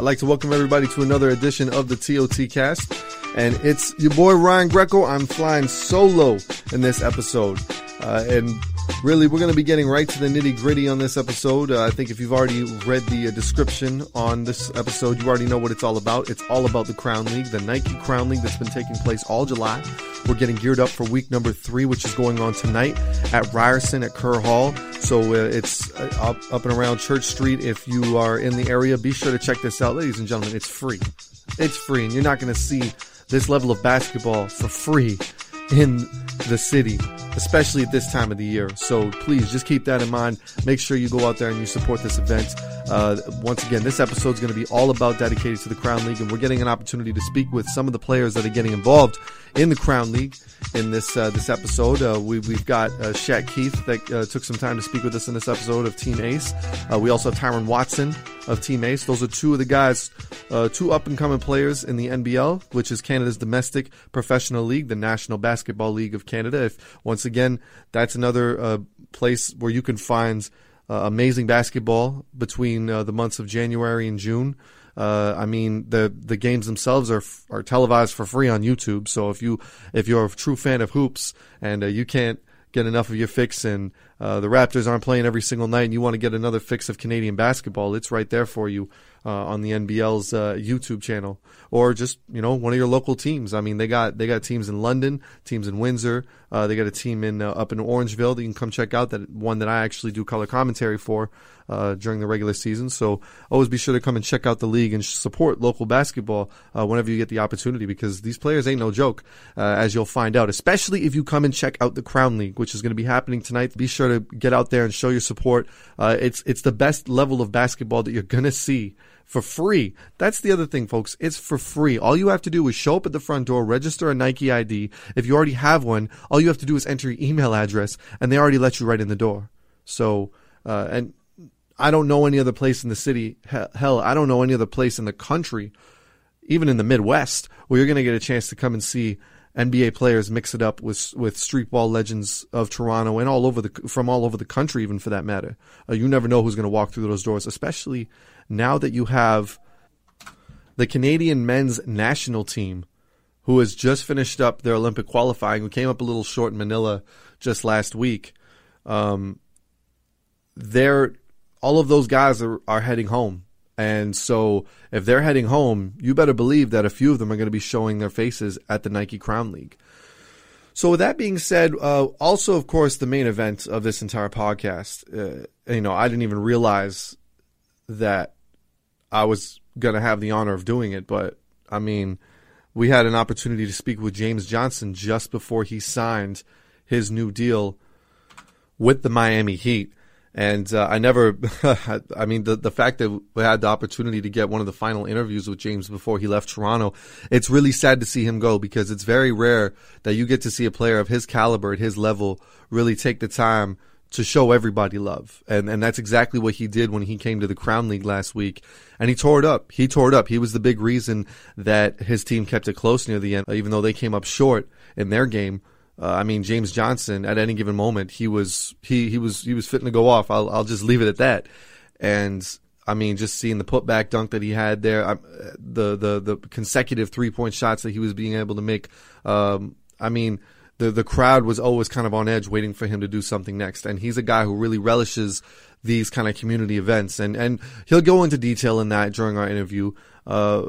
I'd like to welcome everybody to another edition of the TOT Cast. And it's your boy Ryan Greco. I'm flying solo in this episode. Uh, and really, we're going to be getting right to the nitty gritty on this episode. Uh, I think if you've already read the uh, description on this episode, you already know what it's all about. It's all about the Crown League, the Nike Crown League that's been taking place all July. We're getting geared up for week number three, which is going on tonight at Ryerson at Kerr Hall. So uh, it's up, up and around Church Street. If you are in the area, be sure to check this out, ladies and gentlemen. It's free. It's free, and you're not going to see this level of basketball for free in the city, especially at this time of the year. So please just keep that in mind. Make sure you go out there and you support this event. Uh, once again, this episode is going to be all about dedicated to the Crown League, and we're getting an opportunity to speak with some of the players that are getting involved in the Crown League in this uh, this episode. Uh, we, have got uh, Keith that uh, took some time to speak with us in this episode of Team Ace. Uh, we also have Tyrone Watson of Team Ace. Those are two of the guys, uh, two up and coming players in the NBL, which is Canada's domestic professional league, the National Basketball League of Canada. If once again, that's another place where you can find amazing basketball between uh, the months of January and June. Uh, I mean, the the games themselves are are televised for free on YouTube. So if you if you're a true fan of hoops and uh, you can't get enough of your fix and uh, the Raptors aren't playing every single night and you want to get another fix of Canadian basketball, it's right there for you uh, on the NBL's uh, YouTube channel, or just you know one of your local teams. I mean, they got they got teams in London, teams in Windsor. Uh, they got a team in uh, up in Orangeville that you can come check out. That one that I actually do color commentary for uh, during the regular season. So always be sure to come and check out the league and support local basketball uh, whenever you get the opportunity because these players ain't no joke, as you'll find out. Especially if you come and check out the Crown League, which is going to be happening tonight. Be sure to get out there and show your support. it's it's the best level of basketball that you're gonna see for free. That's the other thing, folks. It's for free. All you have to do is show up at the front door, register a Nike ID. If you already have one, all you have to do is enter your email address, and they already let you right in the door. So, uh, and I don't know any other place in the city. Hell, I don't know any other place in the country, even in the Midwest, where you're going to get a chance to come and see NBA players mix it up with with streetball legends of Toronto and all over the from all over the country, even for that matter. Uh, you never know who's going to walk through those doors, especially now that you have the Canadian men's national team who has just finished up their Olympic qualifying, who came up a little short in Manila just last week. Um, they're all of those guys are, are heading home. And so if they're heading home, you better believe that a few of them are going to be showing their faces at the Nike Crown League. So with that being said, uh, also of course the main event of this entire podcast, uh, you know, I didn't even realize that I was going to have the honor of doing it. But I mean, we had an opportunity to speak with James Johnson just before he signed his new deal with the Miami Heat. And uh, I never, I mean, the, the fact that we had the opportunity to get one of the final interviews with James before he left Toronto, it's really sad to see him go because it's very rare that you get to see a player of his caliber, at his level, really take the time to show everybody love. And and that's exactly what he did when he came to the Crown League last week. And he tore it up. He tore it up. He was the big reason that his team kept it close near the end, even though they came up short in their game. Uh, I mean, James Johnson at any given moment, he was he he was he was fitting to go off. I'll I'll just leave it at that. And I mean, just seeing the putback dunk that he had there, uh, the the the consecutive three point shots that he was being able to make. Um, I mean, the the crowd was always kind of on edge, waiting for him to do something next. And he's a guy who really relishes these kind of community events, and and he'll go into detail in that during our interview. Uh,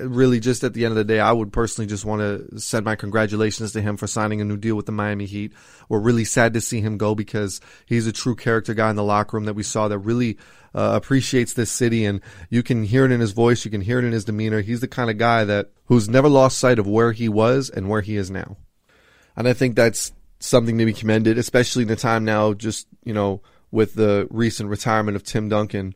really, just at the end of the day, I would personally just want to send my congratulations to him for signing a new deal with the Miami Heat. We're really sad to see him go because he's a true character guy in the locker room that we saw that really uh, appreciates this city, and you can hear it in his voice, you can hear it in his demeanor. He's the kind of guy that who's never lost sight of where he was and where he is now. And I think that's something to be commended, especially in the time now, just, you know, with the recent retirement of Tim Duncan.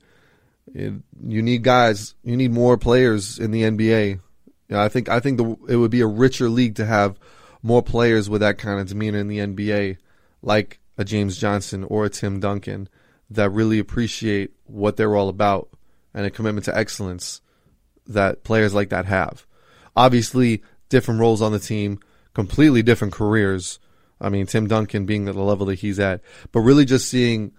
You need guys, you need more players in the NBA. You know, I think I think the, it would be a richer league to have more players with that kind of demeanor in the NBA, like a James Johnson or a Tim Duncan, that really appreciate what they're all about and a commitment to excellence that players like that have. Obviously, different roles on the team, completely different careers. I mean, Tim Duncan being at the level that he's at, but really just seeing,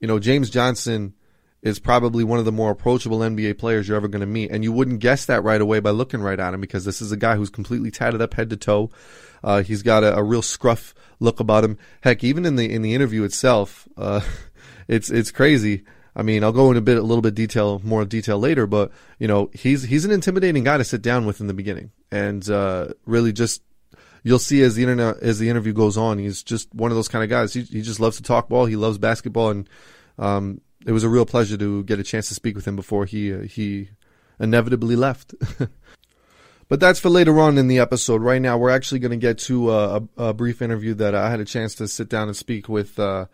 you know, James Johnson is probably one of the more approachable NBA players you're ever going to meet. And you wouldn't guess that right away by looking right at him because this is a guy who's completely tatted up head to toe. Uh, he's got a, a, real scruff look about him. Heck, even in the in the interview itself, uh, it's it's crazy. I mean, I'll go in a bit, a little bit detail, more detail later, but you know, he's he's an intimidating guy to sit down with in the beginning, and uh, really just you'll see as the internet as the interview goes on, he's just one of those kind of guys. He he just loves to talk ball. He loves basketball, and um, it was a real pleasure to get a chance to speak with him before he uh, he inevitably left. but that's for later on in the episode. Right now, we're actually going to get to a, a, a, brief interview that I had a chance to sit down and speak with uh,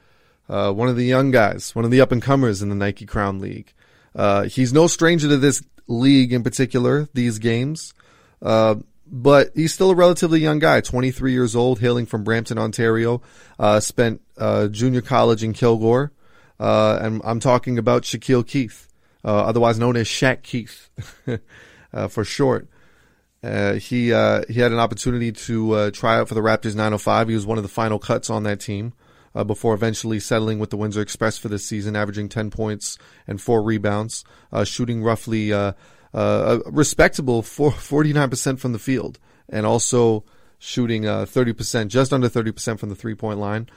uh, one of the young guys, one of the up and comers in the Nike Crown League. Uh, he's no stranger to this league in particular, these games. But he's still a relatively young guy, 23 years old, hailing from Brampton, Ontario. Uh, spent uh, junior college in Kilgore, uh, and I'm talking about Shaquille Keith, uh, otherwise known as Shaq Keith uh, for short. Uh, he he had an opportunity to try out for the Raptors 905. He was one of the final cuts on that team. before eventually settling with the Windsor Express for this season, averaging 10 points and four rebounds, shooting roughly uh, a respectable 49% from the field and also shooting uh, 30%, just under 30% from the three point line.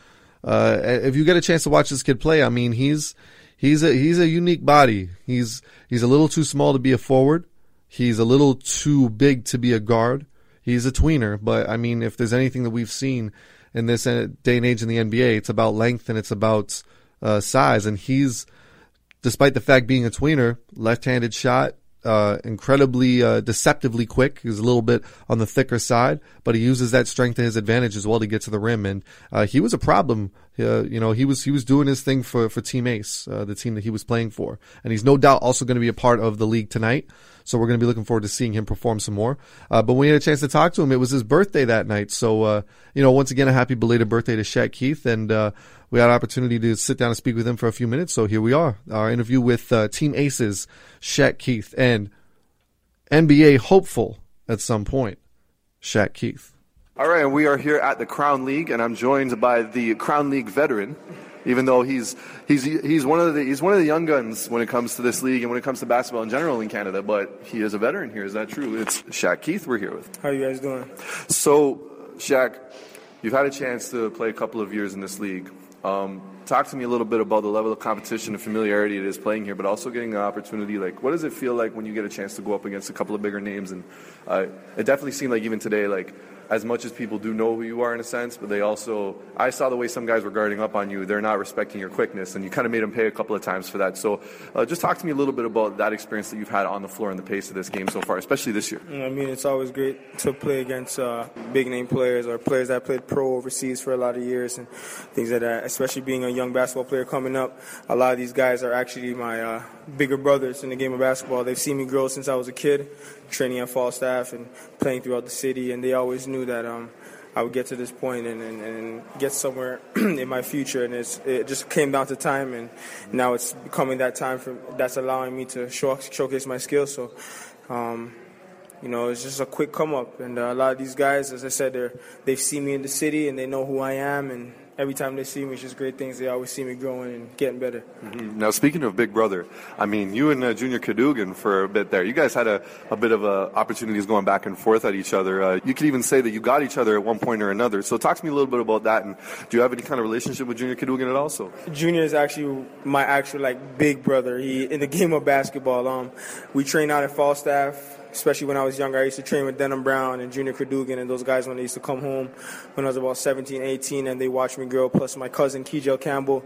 Uh, if you get a chance to watch this kid play, I mean, he's he's a he's a unique body. He's he's a little too small to be a forward. He's a little too big to be a guard. He's a tweener, but I mean, if there's anything that we've seen in this uh, day and age in the NBA, it's about length and it's about uh, size. And he's, despite the fact being a tweener, left-handed shot, uh, incredibly uh, deceptively quick. He's a little bit on the thicker side, but he uses that strength to his advantage as well to get to the rim. And uh, he was a problem. Uh, you know, he was he was doing his thing for for Team Ace, uh, the team that he was playing for, and he's no doubt also going to be a part of the league tonight. So we're going to be looking forward to seeing him perform some more. Uh, but we had a chance to talk to him, it was his birthday that night. So you know, once again, a happy belated birthday to Shaq Keith, and we had an opportunity to sit down and speak with him for a few minutes. So here we are, our interview with uh, Team Aces, Shaq Keith, and NBA hopeful at some point, Shaq Keith. All right, and we are here at the Crown League, and I'm joined by the Crown League veteran. Even though he's he's he's one of the he's one of the young guns when it comes to this league and when it comes to basketball in general in Canada, but he is a veteran here. Is that true? It's Shaq Keith we're here with. How are you guys doing? So, Shaq, you've had a chance to play a couple of years in this league. Um, talk to me a little bit about the level of competition and familiarity it is playing here, but also getting an opportunity. Like, what does it feel like when you get a chance to go up against a couple of bigger names? And uh, it definitely seemed like even today, like as much as people do know who you are in a sense, but they also, I saw the way some guys were guarding up on you. They're not respecting your quickness, and you kind of made them pay a couple of times for that. So, uh, just talk to me a little bit about that experience that you've had on the floor and the pace of this game so far, especially this year. I mean, it's always great to play against uh, big name players or players that played pro overseas for a lot of years and things like that. Especially being a young basketball player coming up, a lot of these guys are actually my uh, bigger brothers in the game of basketball. They've seen me grow since I was a kid, training at Falstaff and playing throughout the city, and they always knew that. Um, I would get to this point and, and, and get somewhere in my future. And it just came down to time, and now it's becoming that time for that's allowing me to show, showcase my skills. So, um, you know, it's just a quick come up. And uh, a lot of these guys, as I said, they they've seen me in the city and they know who I am, and every time they see me, it's just great things. They always see me growing and getting better. Mm-hmm. Now, speaking of Big Brother, I mean, you and uh, Junior Cadogan for a bit there. You guys had a, a bit of uh, opportunities going back and forth at each other. Uh, you could even say that you got each other at one point or another. So, talk to me a little bit about that. And do you have any kind of relationship with Junior Cadogan at all? So, Junior is actually my actual like big brother. He in the game of basketball. Um, we train out at Falstaff especially when I was younger. I used to train with Denham Brown and Junior Cadogan and those guys when they used to come home when I was about 17, 18, and they watched me grow. Plus my cousin Kejel Campbell.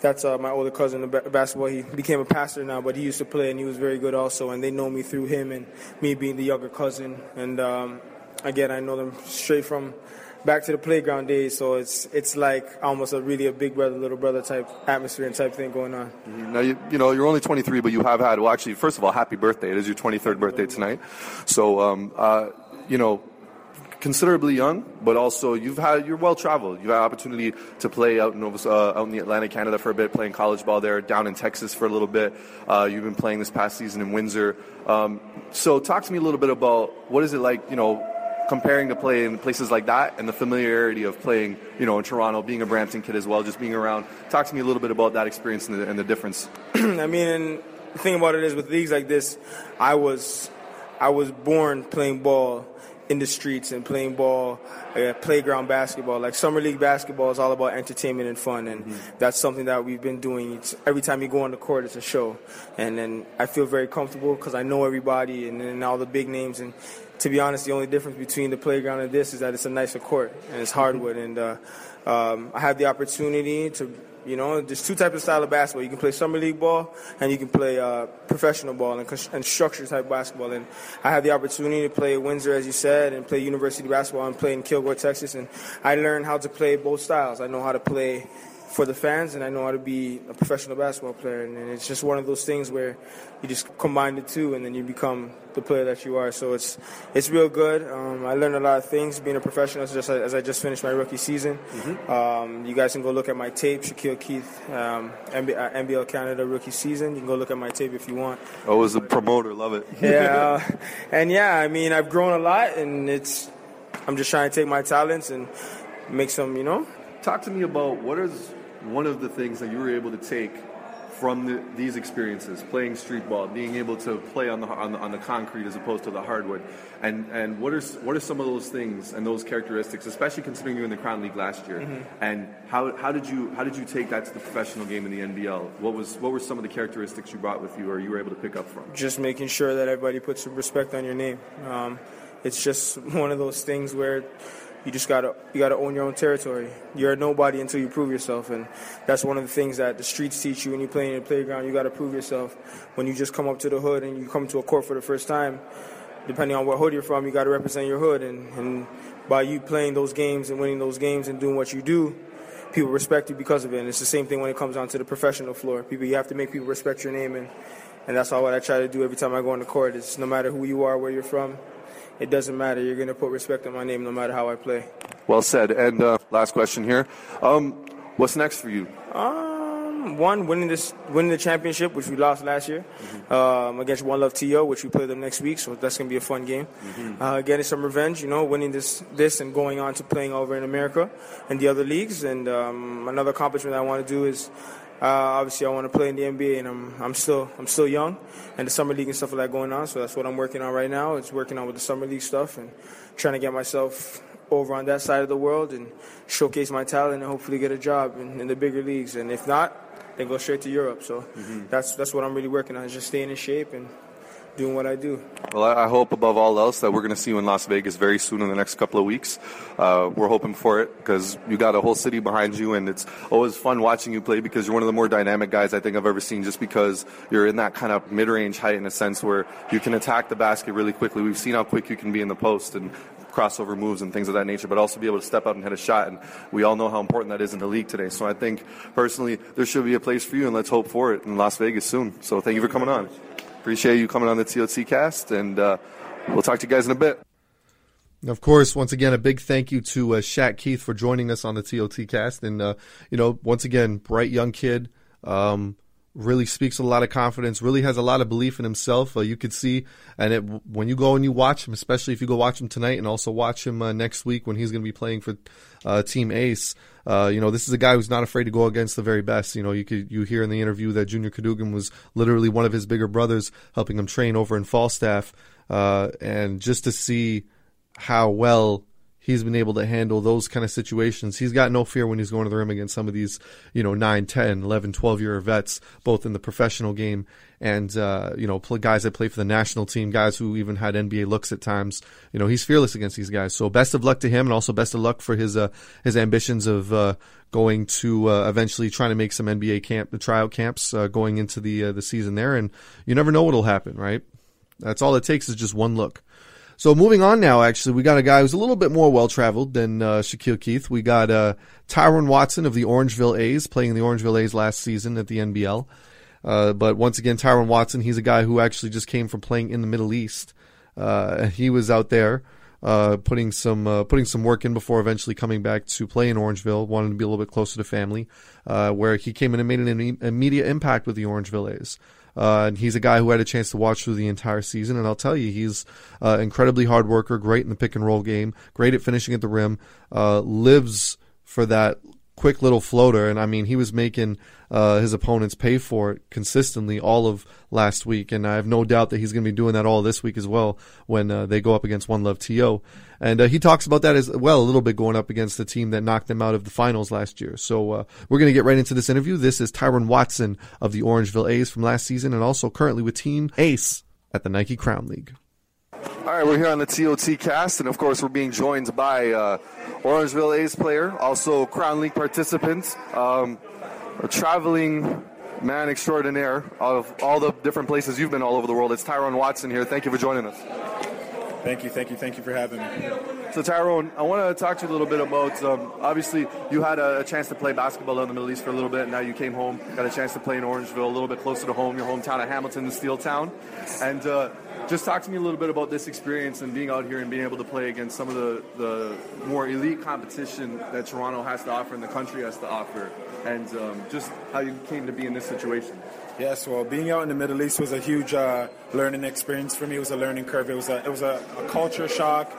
That's uh, my older cousin in basketball. He became a pastor now, but he used to play and he was very good also. And they know me through him and me being the younger cousin. And um, again, I know them straight from back to the playground days. So it's it's like almost a really a big brother, little brother type atmosphere and type thing going on. Mm-hmm. Now you you know you're only 23, but you have had well actually first of all happy birthday. It is your 23rd birthday tonight. So um, uh, you know considerably young, but also you've had you're well traveled. You've had opportunity to play out in Nova, uh, out in the Atlantic Canada for a bit, playing college ball there, down in Texas for a little bit. Uh, you've been playing this past season in Windsor. Um, so talk to me a little bit about what is it like, you know, comparing to play in places like that and the familiarity of playing, you know, in Toronto, being a Brampton kid as well, just being around. Talk to me a little bit about that experience and the, and the difference. I mean, the thing about it is with leagues like this, I was I was born playing ball in the streets and playing ball, uh, playground basketball. Like summer league basketball is all about entertainment and fun, and mm-hmm. that's something that we've been doing. It's, every time you go on the court, it's a show, and then I feel very comfortable because I know everybody and, and all the big names. And to be honest, the only difference between the playground and this is that it's a nicer court and it's hardwood, and uh, um, I had the opportunity to you know, there's two types of style of basketball. You can play summer league ball, and you can play uh, professional ball and, and structured type basketball. And I had the opportunity to play Windsor, as you said, and play university basketball and play in Kilgore, Texas. And I learned how to play both styles. I know how to play for the fans, and I know how to be a professional basketball player. And, it's just one of those things where you just combine the two, and then you become the player that you are. So it's it's real good. Um, I learned a lot of things being a professional as, just, as I just finished my rookie season. Mm-hmm. Um, you guys can go look at my tape, Shaquille Keith, um, NBL uh, Canada rookie season. You can go look at my tape if you want. Always a promoter, love it. yeah, uh, and yeah, I mean I've grown a lot, and it's I'm just trying to take my talents and make some, you know. Talk to me about what is one of the things that you were able to take from the, these experiences, playing street ball, being able to play on the, on the, on the concrete as opposed to the hardwood, and and what are what are some of those things and those characteristics, especially considering you were in the Crown League last year, mm-hmm. and how, how did you how did you take that to the professional game in the NBL? What was what were some of the characteristics you brought with you, or you were able to pick up from? Just making sure that everybody puts respect on your name. Um, it's just one of those things where you just gotta you gotta own your own territory. You're nobody until you prove yourself, and that's one of the things that the streets teach you when you play in the playground. You gotta prove yourself. When you just come up to the hood and you come to a court for the first time, depending on what hood you're from, you gotta represent your hood, and, and by you playing those games and winning those games and doing what you do, people respect you because of it. And it's the same thing when it comes onto the professional floor. People, you have to make people respect your name, and and that's all what I try to do every time I go on the court. Is no matter who you are, where you're from it doesn't matter. You're going to put respect on my name no matter how I play. Well said. And uh, last question here. Um, what's next for you? Um, one, winning this, winning the championship, which we lost last year, mm-hmm. um, against One Love TO, which we play them next week. So that's going to be a fun game. Mm-hmm. Uh, getting some revenge, you know, winning this, this, and going on to playing over in America and the other leagues. And um, another accomplishment I want to do is uh, obviously, I want to play in the NBA, and I'm I'm still I'm still young, and the summer league and stuff like that going on. So that's what I'm working on right now. It's working on with the summer league stuff and trying to get myself over on that side of the world and showcase my talent and hopefully get a job in, in the bigger leagues. And if not, then go straight to Europe. So mm-hmm. that's that's what I'm really working on, is just staying in shape and doing what I do. Well, I hope above all else that we're going to see you in Las Vegas very soon in the next couple of weeks. Uh, we're hoping for it because you got a whole city behind you, and it's always fun watching you play because you're one of the more dynamic guys I think I've ever seen. Just because you're in that kind of mid-range height in a sense where you can attack the basket really quickly. We've seen how quick you can be in the post and crossover moves and things of that nature, but also be able to step out and hit a shot. And we all know how important that is in the league today. So I think personally there should be a place for you, and let's hope for it in Las Vegas soon. So thank you for coming on. Appreciate you coming on the TOT cast, and uh, we'll talk to you guys in a bit. Of course, once again, a big thank you to uh, Shaq Keith for joining us on the TOT cast. And, uh, you know, once again, bright young kid, um, really speaks a lot of confidence, really has a lot of belief in himself. Uh, you could see, and it, when you go and you watch him, especially if you go watch him tonight and also watch him uh, next week when he's going to be playing for uh, Team Ace, uh, you know, this is a guy who's not afraid to go against the very best. You know, you could you hear in the interview that Junior Cadogan was literally one of his bigger brothers helping him train over in Falstaff, uh, and just to see how well he's been able to handle those kind of situations. He's got no fear when he's going to the rim against some of these, you know, 9, 10, 11, 12 year vets, both in the professional game and, uh, you know, guys that play for the national team, guys who even had NBA looks at times. You know, he's fearless against these guys. So best of luck to him and also best of luck for his, uh, his ambitions of, uh, going to, uh, eventually trying to make some NBA camp, the tryout camps, uh, going into the, uh, the season there. And you never know what'll happen, right? That's all it takes is just one look. So moving on now, actually, we got a guy who's a little bit more well traveled than uh, Shaquille Keith. We got uh, Tyrone Watson of the Orangeville A's playing the Orangeville A's last season at the NBL. Uh, but once again, Tyrone Watson, he's a guy who actually just came from playing in the Middle East. Uh, he was out there uh, putting some uh, putting some work in before eventually coming back to play in Orangeville. Wanted to be a little bit closer to family, uh, where he came in and made an immediate impact with the Orangeville A's. Uh, and he's a guy who had a chance to watch through the entire season. And I'll tell you, he's uh, incredibly hard worker, great in the pick and roll game, great at finishing at the rim, uh, lives for that quick little floater. And I mean, he was making uh, his opponents pay for it consistently all of last week. And I have no doubt that he's going to be doing that all this week as well when uh, they go up against One Love TO. And uh, he talks about that as well a little bit going up against the team that knocked them out of the finals last year. So uh, we're going to get right into this interview. This is Tyrone Watson of the Orangeville A's from last season and also currently with Team Ace at the Nike Crown League. All right, we're here on the TOT cast, and of course, we're being joined by uh, Orangeville A's player, also Crown League participants. um, a traveling man extraordinaire of all the different places you've been all over the world. It's Tyrone Watson here. Thank you for joining us. Thank you, thank you, thank you for having me. So, Tyrone, I want to talk to you a little bit about. Um, obviously, you had a, a, chance to play basketball in the Middle East for a little bit. And now you came home, got a chance to play in Orangeville, a little bit closer to home, your hometown of Hamilton, the steel town. And uh, just talk to me a little bit about this experience and being out here and being able to play against some of the, the more elite competition that Toronto has to offer and the country has to offer, and um, just how you came to be in this situation. Yes, well, being out in the Middle East was a huge uh, learning experience for me. It was a learning curve. It was a, it was a, a culture shock.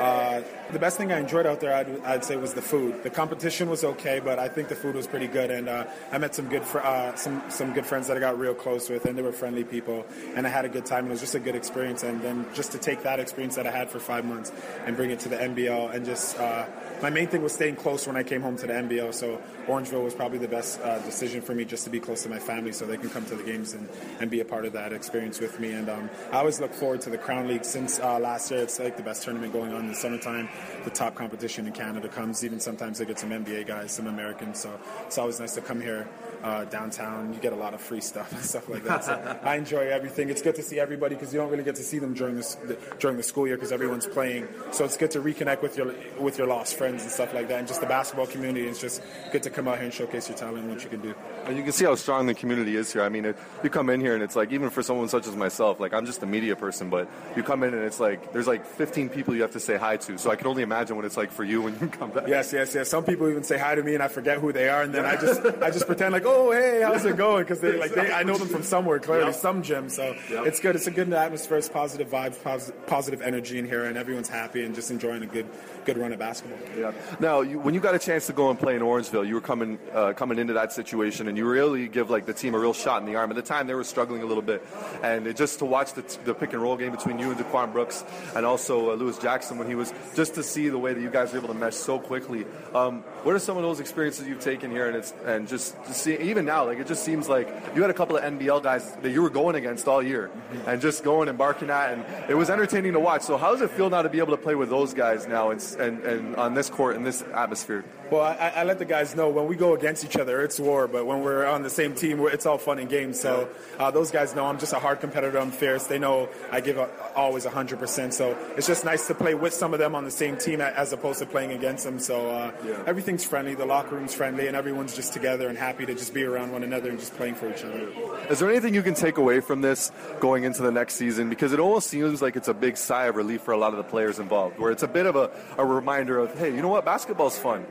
Uh, the best thing I enjoyed out there, I'd, I'd, say, was the food. The competition was okay, but I think the food was pretty good, and uh, I met some good fr- uh, some some good friends that I got real close with, and they were friendly people, and I had a good time. It was just a good experience, and then just to take that experience that I had for five months and bring it to the NBL, and just uh, my main thing was staying close when I came home to the NBL. So Orangeville was probably the best uh, decision for me, just to be close to my family, so they can come to the games and, and be a part of that experience with me. And um, I always look forward to the Crown League. Since uh, last year, it's like the best tournament going on in the summertime the top competition in Canada comes. Even sometimes they get some NBA guys, some Americans. So it's always nice to come here uh, downtown. You get a lot of free stuff and stuff like that. So I enjoy everything. It's good to see everybody because you don't really get to see them during this during the school year because everyone's playing. So it's good to reconnect with your with your lost friends and stuff like that. And just the basketball community. It's just good to come out here and showcase your talent and what you can do. You can see how strong the community is here. I mean, it, you come in here and it's like even for someone such as myself, like I'm just a media person, but you come in and it's like there's like 15 people you have to say hi to. So I can only imagine what it's like for you when you come back. Yes, yes, yes. Some people even say hi to me and I forget who they are, and then I just I just pretend like, oh hey, how's it going? Because they like they I know them from somewhere clearly, yep. some gym. So yep. it's good. It's a good atmosphere. It's positive vibes, positive, positive energy in here, and everyone's happy and just enjoying a good good run of basketball. Yeah. Now, you, when you got a chance to go and play in Orangeville, you were coming uh, coming into that situation, and you really give like the team a real shot in the arm. At the time, they were struggling a little bit, and it, just to watch the, the, pick and roll game between you and Daquan Brooks, and also uh, Lewis Jackson when he was just to see the way that you guys were able to mesh so quickly. Um, what are some of those experiences you've taken here, and it's and just to see even now, like it just seems like you had a couple of NBL guys that you were going against all year, mm-hmm. and just going and barking at, and it was entertaining to watch. So how does it feel now to be able to play with those guys now and and, and on this court in this atmosphere? Well, I, I, let the guys know when we go against each other, it's war. But when we're on the same team, it's all fun and games. So uh, those guys know I'm just a hard competitor. I'm fierce. They know I give a, always 100%. So it's just nice to play with some of them on the same team as opposed to playing against them. So uh, yeah. everything's friendly. The locker room's friendly, and everyone's just together and happy to just be around one another and just playing for each other. Is there anything you can take away from this going into the next season? Because it almost seems like it's a big sigh of relief for a lot of the players involved, where it's a bit of a, a reminder of, hey, you know what, basketball's fun.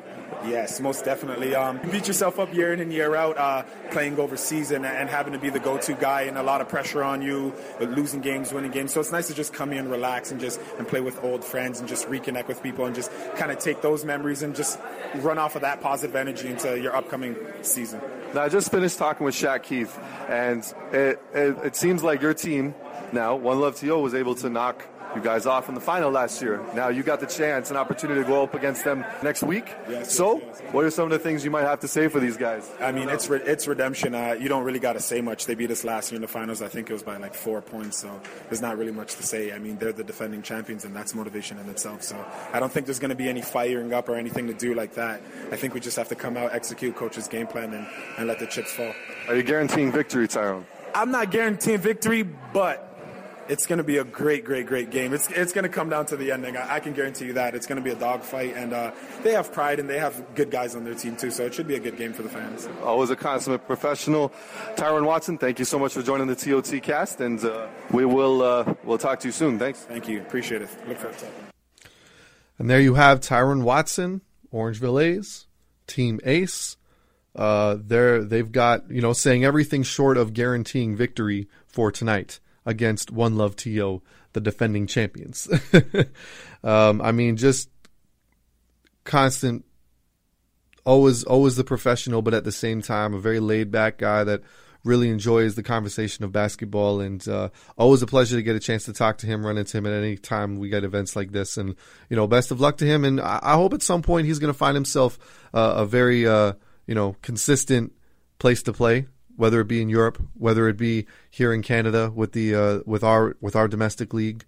Yes, most definitely. Um, you beat yourself up year in and year out, uh, playing overseas and, and, having to be the go-to guy, and a lot of pressure on you, losing games, winning games. So it's nice to just come in, relax, and just and play with old friends, and just reconnect with people, and just kind of take those memories and just run off of that positive energy into your upcoming season. Now, I just finished talking with Shaq Keith, and it, it, it seems like your team now, One Love TO, was able to knock you guys off in the final last year. Now you got the chance, an opportunity to go up against them next week. Yes, so, yes, yes. what are some of the things you might have to say for these guys? I mean, it's re- it's redemption. Uh, you don't really got to say much. They beat us last year in the finals. I think it was by like four points. So there's not really much to say. I mean, they're the defending champions, and that's motivation in itself. So I don't think there's going to be any firing up or anything to do like that. I think we just have to come out, execute coach's game plan, and, and let the chips fall. Are you guaranteeing victory, Tyrone? I'm not guaranteeing victory, but it's going to be a great, great, great game. It's it's going to come down to the ending. I, I can guarantee you that. It's going to be a dogfight, and uh, they have pride and they have good guys on their team too. So it should be a good game for the fans. Always a consummate professional, Tyrone Watson. Thank you so much for joining the TOT cast, and uh, we will uh, we'll talk to you soon. Thanks. Thank you. Appreciate it. Look forward to it. And there you have Tyrone Watson, Orangeville A's, Team Ace. uh, they're they've got you know saying everything short of guaranteeing victory for tonight against One Love To, the defending champions. um, I mean, just constant, always always the professional, but at the same time a very laid back guy that really enjoys the conversation of basketball and uh, always a pleasure to get a chance to talk to him, run into him at any time we get events like this. And, you know, best of luck to him. And I, I hope at some point he's going to find himself uh, a very, uh, you know, consistent place to play, whether it be in Europe, whether it be here in Canada with the, uh, with our, with our domestic league.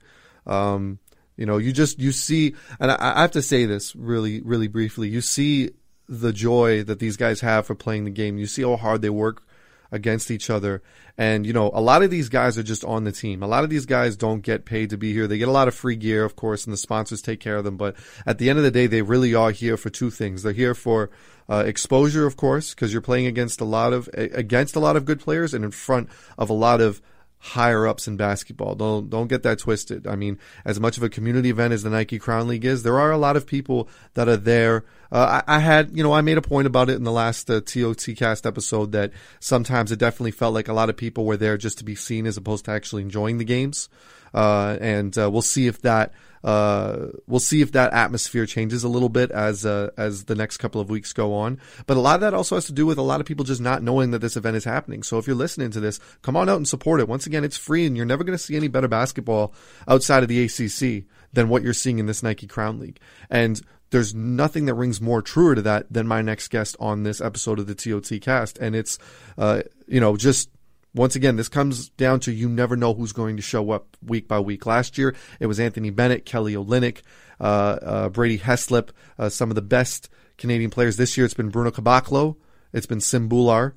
Um, you know, you just, you see, and I, I have to say this really, really briefly. You see the joy that these guys have for playing the game. You see how hard they work against each other. And, you know, a lot of these guys are just on the team. A lot of these guys don't get paid to be here. They get a lot of free gear, of course, and the sponsors take care of them. But at the end of the day, they really are here for two things. They're here for uh, exposure, of course, because you're playing against a lot of, against a lot of good players and in front of a lot of higher ups in basketball. Don't don't get that twisted. I mean, as much of a community event as the Nike Crown League is, there are a lot of people that are there. Uh, I, I, had, you know, I made a point about it in the last uh, TOT cast episode that sometimes it definitely felt like a lot of people were there just to be seen as opposed to actually enjoying the games. Uh, and uh, we'll see if that uh, we'll see if that atmosphere changes a little bit as uh, as the next couple of weeks go on. But a lot of that also has to do with a lot of people just not knowing that this event is happening. So if you're listening to this, come on out and support it. Once again, it's free, and you're never going to see any better basketball outside of the ACC than what you're seeing in this Nike Crown League. And there's nothing that rings more truer to that than my next guest on this episode of the TOT cast. And it's, uh, you know, just once again, this comes down to you never know who's going to show up week by week. Last year, it was Anthony Bennett, Kelly Olynyk, uh, uh, Brady Heslip, uh, some of the best Canadian players. This year, it's been Bruno Caboclo, it's been Sim Bhullar,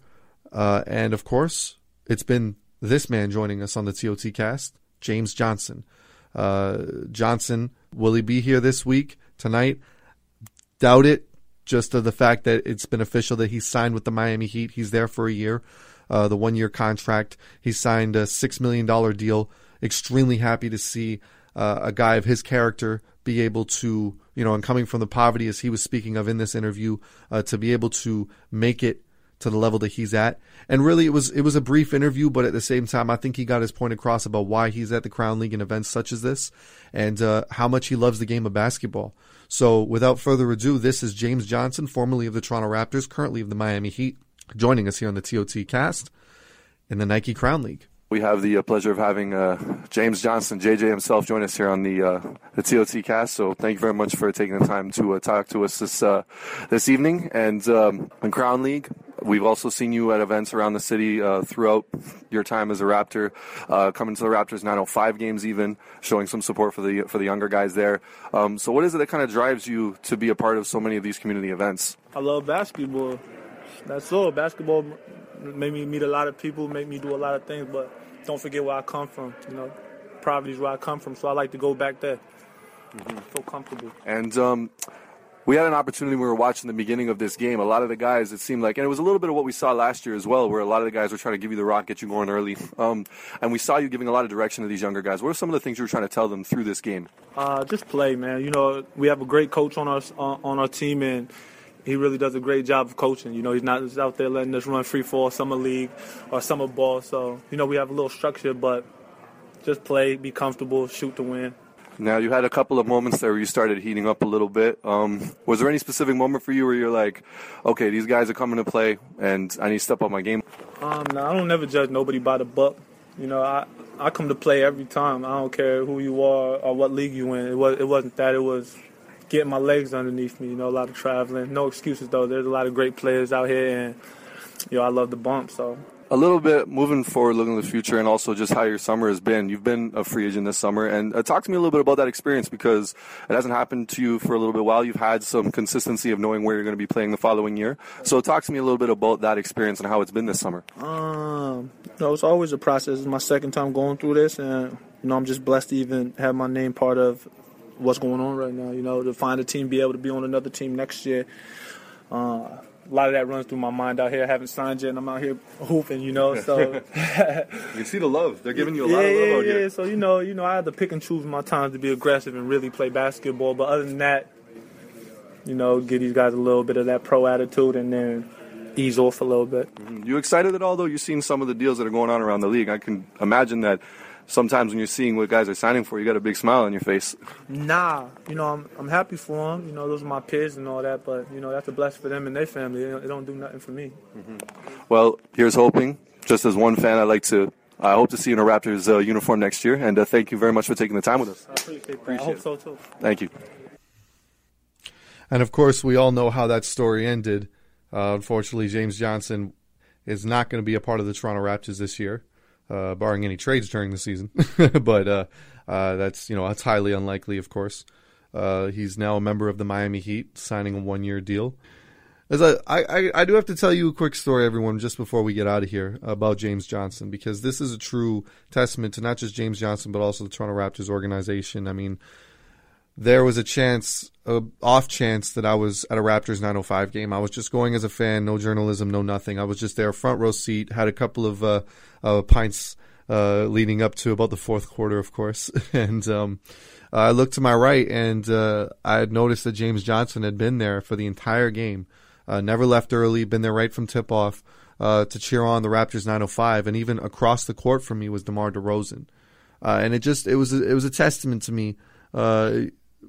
uh, and of course, it's been this man joining us on the TOT cast, James Johnson. Uh, Johnson, will he be here this week, tonight? Doubt it, just to the fact that it's been official that he's signed with the Miami Heat. He's there for a year uh, the one year contract. He signed a $6 million deal. Extremely happy to see uh, a guy of his character be able to, you know, and coming from the poverty as he was speaking of in this interview, uh, to be able to make it to the level that he's at. And really, it was it was a brief interview, but at the same time, I think he got his point across about why he's at the Crown League in events such as this, and uh, how much he loves the game of basketball. So, without further ado, this is James Johnson, formerly of the Toronto Raptors, currently of the Miami Heat joining us here on the TOT cast in the Nike Crown League. We have the uh, pleasure of having uh, James Johnson, JJ himself, join us here on the uh, the TOT cast. So thank you very much for taking the time to uh, talk to us this uh, this evening. And um, in Crown League, we've also seen you at events around the city uh, throughout your time as a Raptor, coming to the Raptors 905 games, even showing some support for the for the younger guys there. Um, so what is it that kind of drives you to be a part of so many of these community events? I love basketball. That's all. Basketball made me meet a lot of people, made me do a lot of things, but don't forget where I come from. You know, poverty is where I come from, so I like to go back there. Mm-hmm. Feel comfortable. And um, we had an opportunity when we were watching the beginning of this game. A lot of the guys, it seemed like, and it was a little bit of what we saw last year as well, where a lot of the guys were trying to give you the rock, get you going early. Um, and we saw you giving a lot of direction to these younger guys. What are some of the things you were trying to tell them through this game? Uh, just play, man. You know, we have a great coach on our on our team, and he really does a great job of coaching. You know, he's not just out there letting us run free fall summer league or summer ball. So, you know, we have a little structure, but just play, be comfortable, shoot to win. Now you had a couple of moments there where you started heating up a little bit. Um, was there any specific moment for you where you're like, okay, these guys are coming to play, and I need to step up my game? Um, no, I don't never judge nobody by the buck. You know, I I come to play every time. I don't care who you are or what league you in. It was it wasn't that. It was getting my legs underneath me. You know, a lot of traveling. No excuses though. There's a lot of great players out here, and you know, I love the bump. So a little bit moving forward, looking to the future, and also just how your summer has been. You've been a free agent this summer, and uh, talk to me a little bit about that experience because it hasn't happened to you for a little bit while. You've had some consistency of knowing where you're going to be playing the following year. So talk to me a little bit about that experience and how it's been this summer. Um, you know, it's always a process. It's my second time going through this, and you know, I'm just blessed to even have my name part of what's going on right now. You know, to find a team, be able to be on another team next year. Uh, a lot of that runs through my mind out here. I haven't signed yet, and I'm out here hooping. You know, so you can see the love. They're giving you a yeah, lot of love yeah, out yeah. here. So you know, you know, I had to pick and choose my times to be aggressive and really play basketball. But other than that, you know, give these guys a little bit of that pro attitude, and then ease off a little bit. Mm-hmm. You excited at all, though? You've seen some of the deals that are going on around the league. I can imagine that sometimes when you're seeing what guys are signing for, you got a big smile on your face. Nah, you know, I'm I'm happy for them. You know, those are my peers and all that, but you know, that's a blessing for them and their family. It don't, it don't do nothing for me. Mm-hmm. Well, here's hoping. Just as one fan, I'd like to. I hope to see you in a Raptors uh, uniform next year, and uh, thank you very much for taking the time with us. I appreciate that. Appreciate I hope so too. Thank you. And of course, we all know how that story ended. Uh, unfortunately, James Johnson is not going to be a part of the Toronto Raptors this year uh, barring any trades during the season. but uh, uh, that's you know that's highly unlikely, of course. Uh, he's now a member of the Miami Heat, signing a one-year deal. As I, I, I do have to tell you a quick story, everyone, just before we get out of here about James Johnson, because this is a true testament to not just James Johnson, but also the Toronto Raptors organization. I mean, there was a chance, a off chance that I was at a Raptors 905 game. I was just going as a fan, no journalism, no nothing. I was just there, front row seat, had a couple of uh, uh, pints uh, leading up to about the fourth quarter, of course, and um, I looked to my right and uh, I had noticed that James Johnson had been there for the entire game, uh, never left early, been there right from tip off. Uh, to cheer on the Raptors 905, and even across the court from me was DeMar DeRozan, and it just it was a, it was a testament to me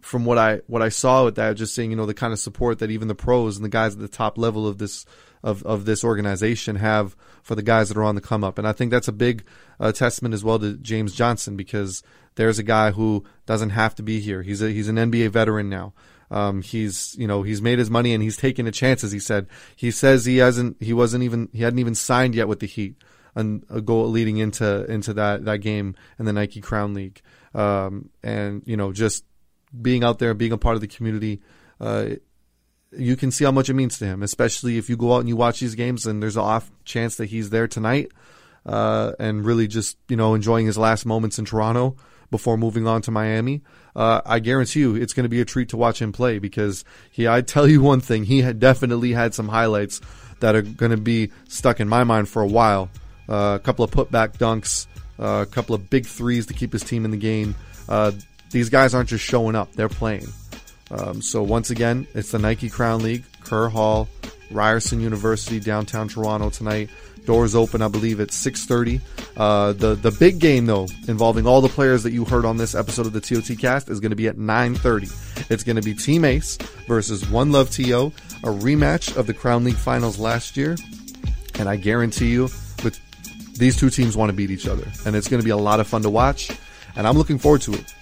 from what I what I saw with that, just seeing you know the kind of support that even the pros and the guys at the top level of this of of this organization have for the guys that are on the come up, and I think that's a big uh, testament as well to James Johnson because there's a guy who doesn't have to be here. He's a he's an NBA veteran now. Um, he's you know he's made his money and he's taking a chance, as he said. He says he hasn't he wasn't even he hadn't even signed yet with the Heat. And a goal leading into into that that game in the Nike Crown League, um, and you know just being out there, and being a part of the community, uh, you can see how much it means to him, especially if you go out and you watch these games and there's an off chance that he's there tonight uh, and really just, you know, enjoying his last moments in Toronto before moving on to Miami. Uh, I guarantee you it's going to be a treat to watch him play because he, I tell you one thing, he had definitely had some highlights that are going to be stuck in my mind for a while. Uh, a couple of putback dunks, uh, a couple of big threes to keep his team in the game. Uh, these guys aren't just showing up; they're playing. Um, so once again, it's the Nike Crown League, Kerr Hall, Ryerson University, downtown Toronto tonight. Doors open, I believe, at 6:30. Uh, the the big game though, involving all the players that you heard on this episode of the TOT Cast, is going to be at 9:30. It's going to be Team Ace versus One Love TO, a rematch of the Crown League Finals last year, and I guarantee you, with these two teams want to beat each other, and it's going to be a lot of fun to watch, and I'm looking forward to it.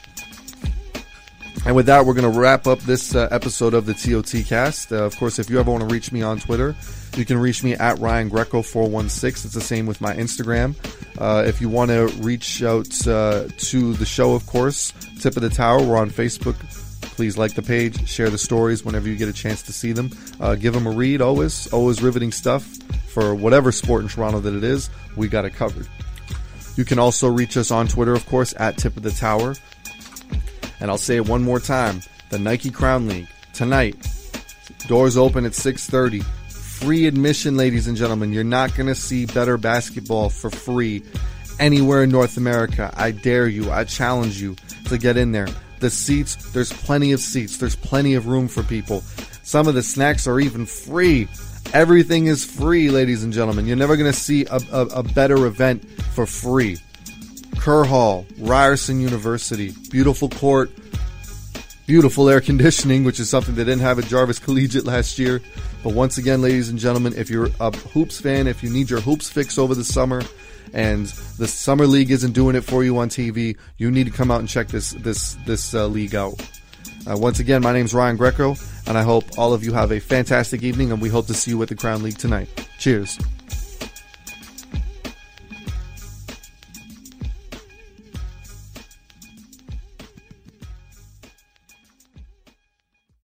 And with that, we're going to wrap up this uh, episode of the TOT cast. Uh, of course, if you ever want to reach me on Twitter, you can reach me at Ryan Greco 416. It's the same with my Instagram. Uh, if you want to reach out uh, to the show, of course, Tip of the Tower, we're on Facebook. Please like the page, share the stories whenever you get a chance to see them. Uh, give them a read, always. Always riveting stuff for whatever sport in Toronto that it is. We got it covered. You can also reach us on Twitter, of course, at Tip of the Tower. And I'll say it one more time. The Nike Crown League tonight. Doors open at 6:30. Free admission, ladies and gentlemen. You're not going to see better basketball for free anywhere in North America. I dare you. I challenge you to get in there. The seats, there's plenty of seats. There's plenty of room for people. Some of the snacks are even free. Everything is free, ladies and gentlemen. You're never going to see a, a, a better event for free. Kerr Hall, Ryerson University, beautiful court, beautiful air conditioning, which is something they didn't have at Jarvis Collegiate last year. But once again, ladies and gentlemen, if you're a hoops fan, if you need your hoops fix over the summer, and the summer league isn't doing it for you on TV, you need to come out and check this this this uh, league out. Uh, once again, my name is Ryan Greco, and I hope all of you have a fantastic evening, and we hope to see you at the Crown League tonight. Cheers.